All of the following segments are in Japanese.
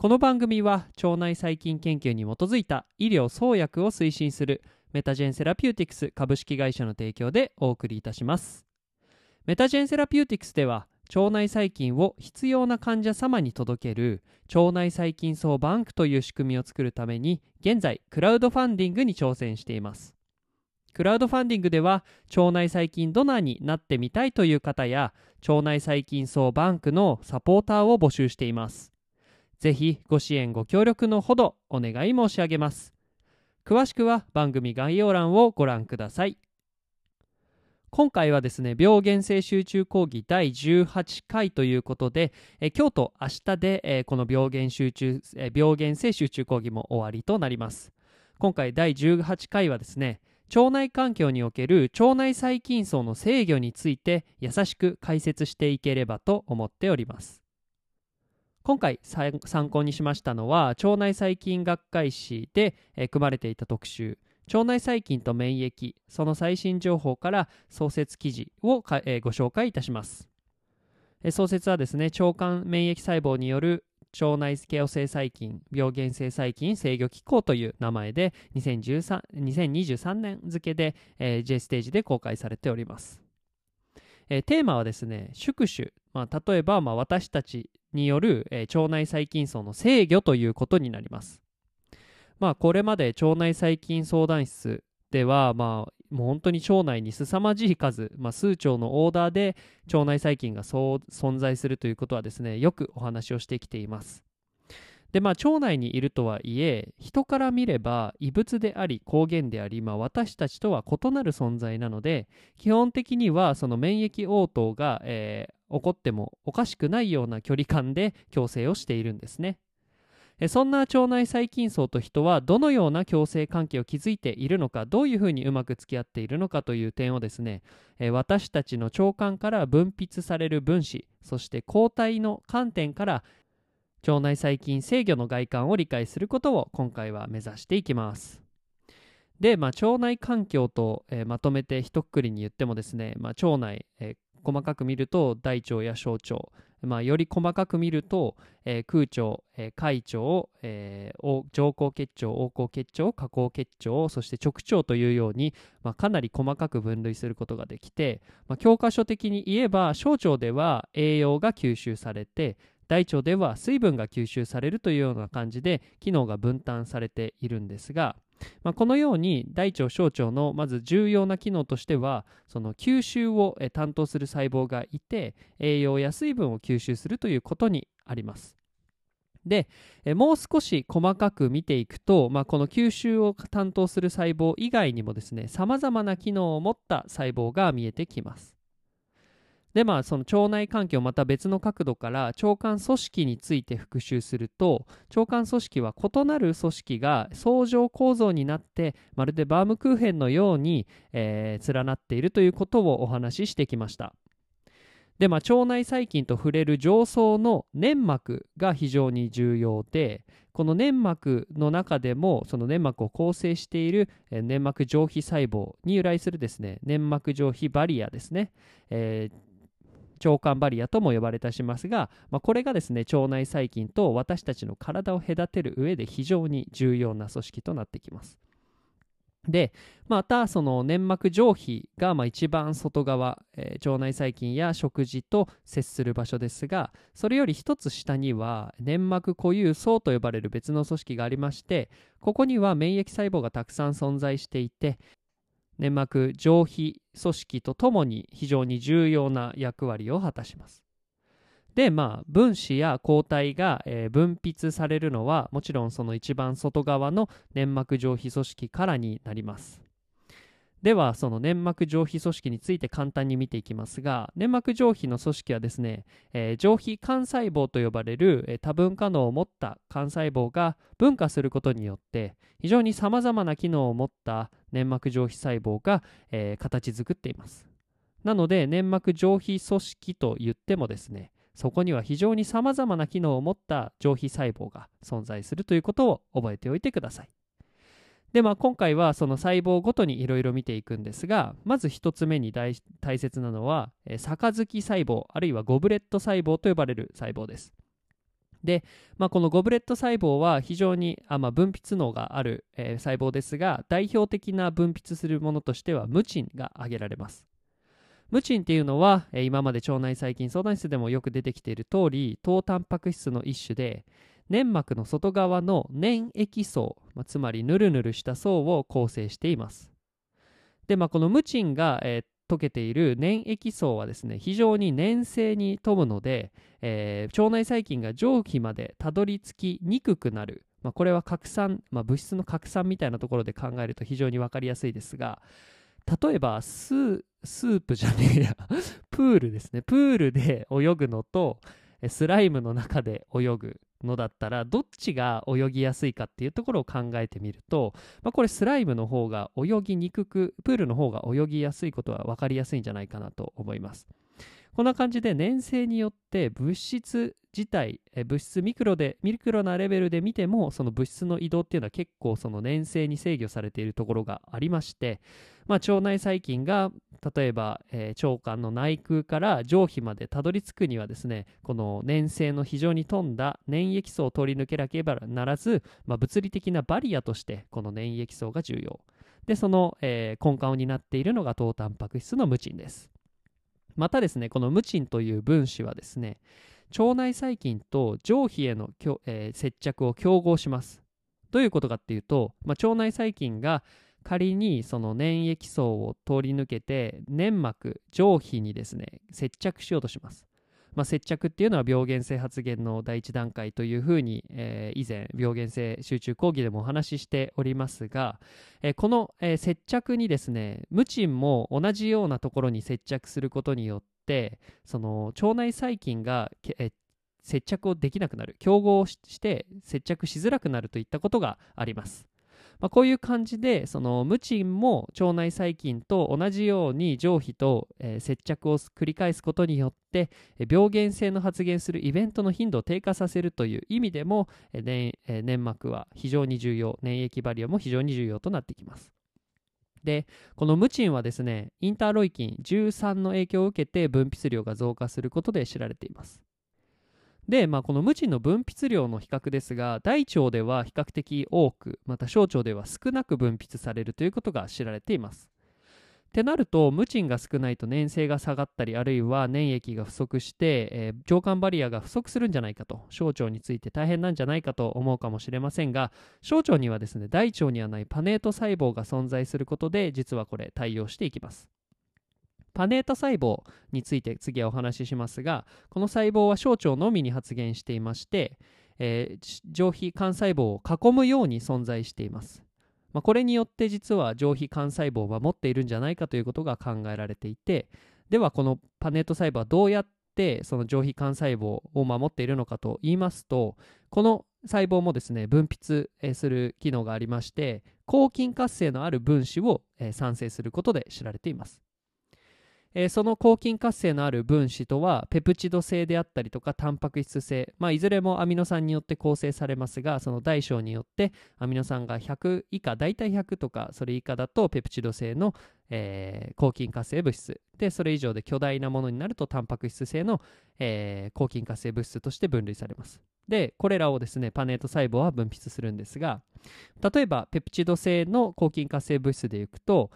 この番組は腸内細菌研究に基づいた医療創薬を推進するメタジェンセラピューティクス株式会社の提供でお送りいたします。メタジェンセラピューティクスでは腸内細菌を必要な患者様に届ける腸内細菌叢バンクという仕組みを作るために現在クラウドファンディングに挑戦しています。クラウドファンディングでは腸内細菌ドナーになってみたいという方や腸内細菌叢バンクのサポーターを募集しています。ぜひご支援ご協力のほどお願い申し上げます。詳しくは番組概要欄をご覧ください。今回はですね病原性集中講義第18回ということで、え今日と明日で、えこの病原集中、え病原性集中講義も終わりとなります。今回第18回はですね腸内環境における腸内細菌層の制御について優しく解説していければと思っております。今回参考にしましたのは腸内細菌学会誌で、え組まれていた特集。腸内細菌と免疫。その最新情報から創設記事を、えー、ご紹介いたします、えー、創設はですね腸管免疫細胞による腸内ケオ性細菌病原性細菌制御機構という名前で2013 2023年付で、えー、J ステージで公開されております、えー、テーマはですね宿主、まあ、例えば、まあ、私たちによる、えー、腸内細菌層の制御ということになります。まあ、これまで腸内細菌相談室では、まあ、もう本当に腸内に凄まじい数、まあ、数兆のオーダーで腸内細菌が存在するということはですねよくお話をしてきています。でまあ腸内にいるとはいえ人から見れば異物であり抗原であり、まあ、私たちとは異なる存在なので基本的にはその免疫応答が、えー、起こってもおかしくないような距離感で共生をしているんですね。そんな腸内細菌層と人はどのような共生関係を築いているのかどういうふうにうまく付き合っているのかという点をですね私たちの腸管から分泌される分子そして抗体の観点から腸内細菌制御の外観を理解することを今回は目指していきます。で、まあ、腸内環境と、えー、まとめて一括りに言ってもですね、まあ、腸内、えー、細かく見ると大腸や小腸、まあ、より細かく見ると、えー、空腸、えー、海腸、えー、上行結腸横行結腸下行結腸そして直腸というように、まあ、かなり細かく分類することができて、まあ、教科書的に言えば小腸では栄養が吸収されて大腸では水分が吸収されるというような感じで機能が分担されているんですが、まあ、このように大腸小腸のまず重要な機能としてはその吸収を担当する細胞がいて栄養や水分を吸収するということにあります。でもう少し細かく見ていくと、まあ、この吸収を担当する細胞以外にもですねさまざまな機能を持った細胞が見えてきます。でまあその腸内環境また別の角度から腸管組織について復習すると腸管組織は異なる組織が相乗構造になってまるでバームクーヘンのように、えー、連なっているということをお話ししてきました。でまあ腸内細菌と触れる上層の粘膜が非常に重要でこの粘膜の中でもその粘膜を構成している粘膜上皮細胞に由来するですね粘膜上皮バリアですね、えー腸管バリアとも呼ばれたしますが、まあ、これがですね腸内細菌と私たちの体を隔てる上で非常に重要な組織となってきます。でまたその粘膜上皮がまあ一番外側、えー、腸内細菌や食事と接する場所ですがそれより一つ下には粘膜固有層と呼ばれる別の組織がありましてここには免疫細胞がたくさん存在していて粘膜上皮組織とともに非常に重要な役割を果たします。でまあ分子や抗体が、えー、分泌されるのはもちろんその一番外側の粘膜上皮組織からになります。ではその粘膜上皮組織について簡単に見ていきますが粘膜上皮の組織はですね、えー、上皮幹細胞と呼ばれる、えー、多分化能を持った幹細胞が分化することによって非常にさまざまな機能を持った粘膜上皮細胞が、えー、形作っています。なので粘膜上皮組織と言ってもですねそこには非常にさまざまな機能を持った上皮細胞が存在するということを覚えておいてください。で、まあ、今回はその細胞ごとにいろいろ見ていくんですが、まず1つ目に大切なのは、えー、杯細胞、あるいはゴブレット細胞と呼ばれる細胞です。で、まあ、このゴブレット細胞は非常にあ、まあ、分泌能がある、えー、細胞ですが、代表的な分泌するものとしてはムチンが挙げられます。ムチンっていうのは、えー、今まで腸内細菌相談室でもよく出てきている通り、糖タンパク質の一種で、粘膜の外側の粘液層、まあ、つまりヌルヌルした層を構成しています。で、まあ、このムチンが、えー、溶けている粘液層はですね、非常に粘性に富むので、えー、腸内細菌が上皮までたどり着きにくくなる。まあ、これは拡散、まあ、物質の拡散みたいなところで考えると非常に分かりやすいですが、例えばスープじゃねえや プールですねプールで泳ぐのとスライムの中で泳ぐのだったらどっちが泳ぎやすいかっていうところを考えてみると、まあ、これスライムの方が泳ぎにくくプールの方が泳ぎやすいことは分かりやすいんじゃないかなと思います。こんな感じで粘性によって物質自体え物質ミクロでミクロなレベルで見てもその物質の移動っていうのは結構その粘性に制御されているところがありまして、まあ、腸内細菌が例えば、えー、腸管の内腔から上皮までたどり着くにはですねこの粘性の非常に富んだ粘液層を通り抜けなければならず、まあ、物理的なバリアとしてこの粘液層が重要。でその、えー、根幹を担っているのが糖タンパク質のムチンです。またですねこのムチンという分子はですね腸内細菌と上皮への、えー、接着を競合します。どういうことかっていうと、まあ、腸内細菌が仮にその粘液層を通り抜けて粘膜上皮にですね接着しようとします。まあ、接着っていうのは病原性発現の第一段階というふうに、えー、以前病原性集中講義でもお話ししておりますが、えー、この、えー、接着にですねムチンも同じようなところに接着することによってその腸内細菌が、え接着をできなくなる競合して接着しづらくなるといったことがあります。まあ、こういう感じでそのムチンも腸内細菌と同じように上皮と、えー、接着を繰り返すことによって病原性の発現するイベントの頻度を低下させるという意味でも、えーえー、粘膜は非常に重要粘液バリアも非常に重要となってきます。でこのムチンはですねインターロイキン13の影響を受けて分泌量が増加することで知られています。で、まあ、このムチンの分泌量の比較ですが大腸では比較的多くまた小腸では少なく分泌されるということが知られています。ってなるとムチンが少ないと粘性が下がったりあるいは粘液が不足して、えー、腸管バリアが不足するんじゃないかと小腸について大変なんじゃないかと思うかもしれませんが小腸にはですね大腸にはないパネート細胞が存在することで実はこれ対応していきます。パネータ細胞について次はお話ししますがこの細胞は小腸のみに発現していまして、えー、上皮幹細胞を囲むように存在しています、まあ、これによって実は上皮幹細胞を守っているんじゃないかということが考えられていてではこのパネート細胞はどうやってその上皮幹細胞を守っているのかと言いますとこの細胞もですね分泌する機能がありまして抗菌活性のある分子を産生することで知られています。えー、その抗菌活性のある分子とはペプチド性であったりとかタンパク質性、まあ、いずれもアミノ酸によって構成されますがその大小によってアミノ酸が100以下大体100とかそれ以下だとペプチド性の、えー、抗菌活性物質。でそれ以上で巨大なものになるとタンパク質性の、えー、抗菌活性物質として分類されます。でこれらをですねパネート細胞は分泌するんですが例えばペプチド性の抗菌活性物質でいくと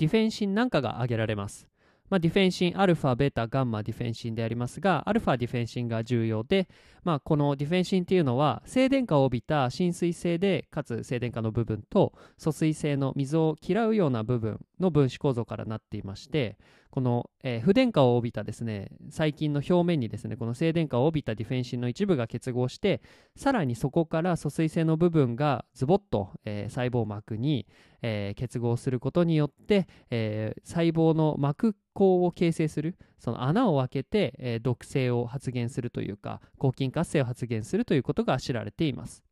ディフェンシンなんかが挙げられます。まあ、ディフェンシン、アルファ、ベータ、ガンマ、ディフェンシンでありますが、アルファディフェンシンが重要で、まあ、このディフェンシンっていうのは、静電化を帯びた浸水性で、かつ静電化の部分と、疎水性の水を嫌うような部分の分子構造からなっていまして、この、えー、不電荷を帯びたですね細菌の表面にですねこの静電荷を帯びたディフェンシンの一部が結合してさらにそこから疎水性の部分がズボッと、えー、細胞膜に、えー、結合することによって、え細胞の膜孔を形成するその穴を開けて、え毒性を発現するというか抗菌活性を発現するということが知られています。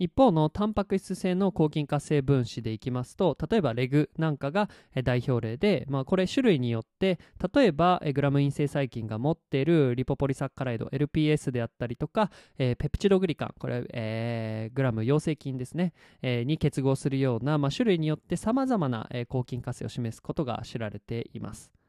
一方のタンパク質性の抗菌活性分子でいきますと例えばレグなんかが代表例で、まあ、これ種類によって例えばグラム陰性細菌が持っているリポポリサッカライド LPS であったりとか、えー、ペプチドグリカンこれ、えー、グラム陽性菌ですね、えー、に結合するような、まあ、種類によってさまざまな、抗菌活性を示すことが知られています。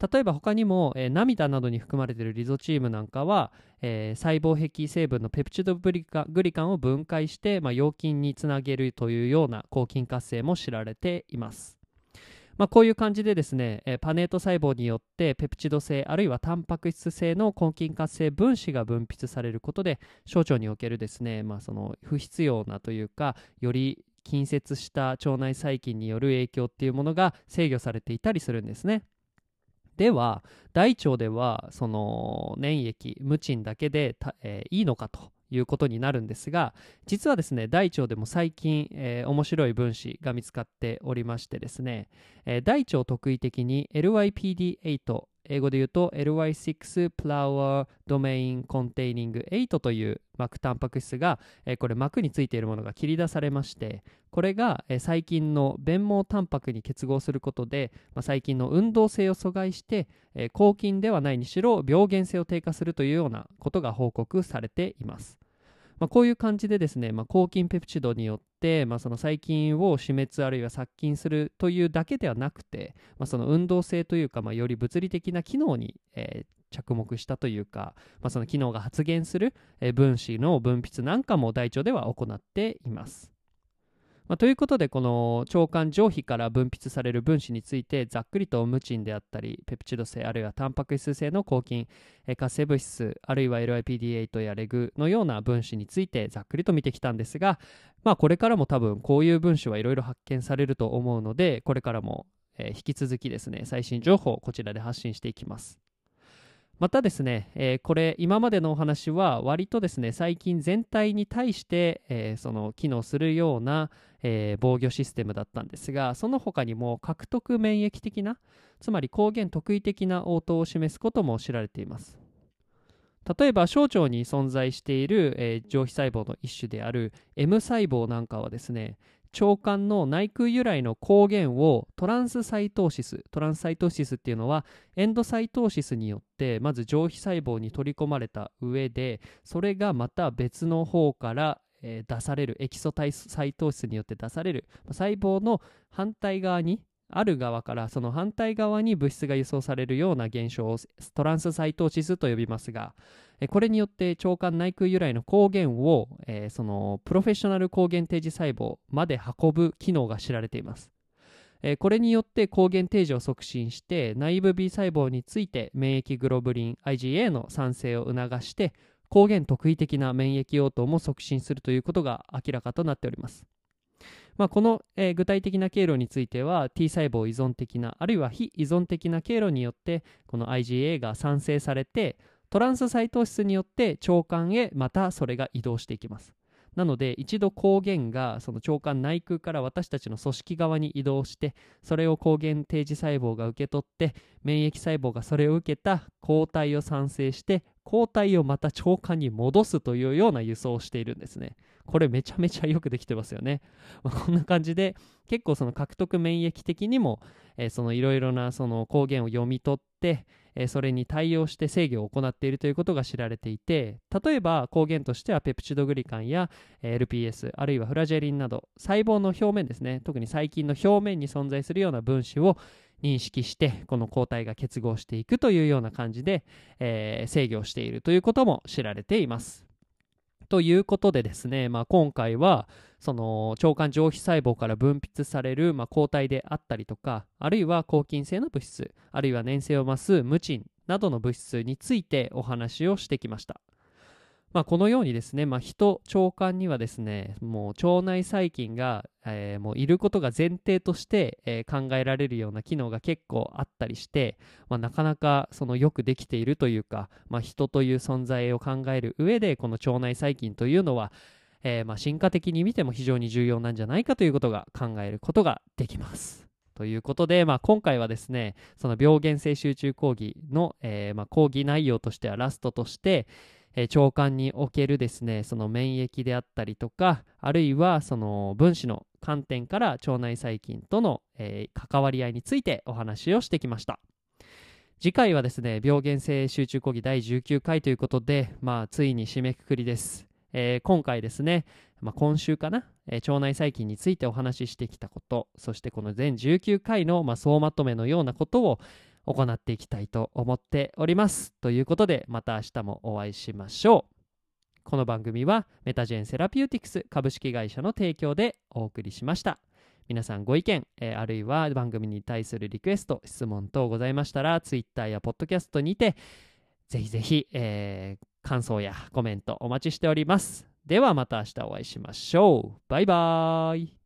例えば他にも、えー、涙などに含まれているリゾチームなんかは、えー、細胞壁成分のペプチドグリカンを分解して、まあ、陽菌につなげるというような抗菌活性も知られています。まあ、こういう感じでですね、えー、パネート細胞によってペプチド性あるいはタンパク質性の抗菌活性分子が分泌されることで小腸におけるですね、まあ、その不必要なというかより近接した腸内細菌による影響っていうものが制御されていたりするんですね。では大腸ではその粘液無賃だけで、えー、いいのかということになるんですが実はですね大腸でも最近、えー、面白い分子が見つかっておりましてですね、えー、大腸特異的に LYPD8 英語で言うと LY6 Flower Domain Containing 8という膜タンパク質が、えー、これ膜についているものが切り出されましてこれが、えー、細菌の弁毛タンパクに結合することで、まあ、細菌の運動性を阻害して、えー、抗菌ではないにしろ病原性を低下するというようなことが報告されています。まあ、こういう感じでですね、まあ、抗菌ペプチドによっ、まあ、その細菌を死滅あるいは殺菌するというだけではなくて、まあ、その運動性というか、まあ、より物理的な機能に、えー、着目したというか、まあ、その機能が発現する、えー、分子の分泌なんかも大腸では行っています。まあ、ということでこの腸管上皮から分泌される分子についてざっくりとムチンであったりペプチド性あるいはタンパク質性の抗菌活性物質あるいは LIPD8 やレグのような分子についてざっくりと見てきたんですが、まあ、これからも多分こういう分子はいろいろ発見されると思うのでこれからも引き続きですね最新情報をこちらで発信していきます。またですね、えー、これ今までのお話は割とですね細菌全体に対して、えー、その機能するような、えー、防御システムだったんですがその他にも獲得免疫的なつまり抗原特異的な応答を示すことも知られています。例えば小腸に存在している、え、上皮細胞の一種である M 細胞なんかはですね腸管の内腔由来の抗原をトランスサイトーシストランスサイトーシスっていうのはエンドサイトーシスによってまず上皮細胞に取り込まれた上でそれがまた別の方から、え、出されるエキソタイサイトーシスによって出される細胞の反対側にある側からその反対側に物質が輸送されるような現象をトランスサイトーシスと呼びますがこれによって腸管内腔由来の抗原を、えー、そのプロフェッショナル抗原提示細胞まで運ぶ機能が知られています。えー、これによって抗原提示を促進して内部 B 細胞について免疫グロブリン IgA の産生を促して抗原特異的な免疫応答も促進するということが明らかとなっております。まあ、この、えー、具体的な経路については T 細胞依存的なあるいは非依存的な経路によってこの IgA が産生されてトランスサイト質によって腸管へまたそれが移動していきます。なので一度抗原がその腸管内腔から私たちの組織側に移動してそれを抗原提示細胞が受け取って免疫細胞がそれを受けた抗体を産生して抗体をまた腸管に戻すというような輸送をしているんですね。これめちゃめちゃよくできてますよね、まあ、こんな感じで結構その獲得免疫的にも、そのいろいろなその抗原を読み取ってえそれに対応して制御を行っているということが知られていて例えば抗原としてはペプチドグリカンや LPS あるいはフラジェリンなど細胞の表面ですね特に細菌の表面に存在するような分子を認識してこの抗体が結合していくというような感じで、えー、制御しているということも知られています。ということでですね、まあ、今回はその腸管上皮細胞から分泌される、まあ、抗体であったりとかあるいは抗菌性の物質あるいは粘性を増すムチンなどの物質についてお話をしてきました。まあ、このようにですね、まあ、人腸管にはですねもう腸内細菌がえーもういることが前提として、えー考えられるような機能が結構あったりして、まあ、なかなかそのよくできているというか、まあ、人という存在を考える上でこの腸内細菌というのは、えーまあ進化的に見ても非常に重要なんじゃないかということが考えることができます。ということで、まあ、今回はですねその病原性集中講義の、えーまあ、講義内容としてはラストとして、えー腸管におけるですねその免疫であったりとかあるいはその分子の観点から腸内細菌との、えー関わり合いについてお話をしてきました。次回はですね病原性集中講義第19回ということで、まあ、ついに締めくくりです、えー今回ですね、まあ、今週かな、え腸内細菌についてお話ししてきたことそしてこの全19回の、まあ、総まとめのようなことを行っていきたいと思っておりますということでまた明日もお会いしましょう。この番組はメタジェンセラピューティクス株式会社の提供でお送りしました。皆さんご意見、えーあるいは番組に対するリクエスト質問等ございましたら Twitter や Podcast にてぜひぜひ、えー感想やコメントお待ちしております。ではまた明日お会いしましょう。バイバーイ。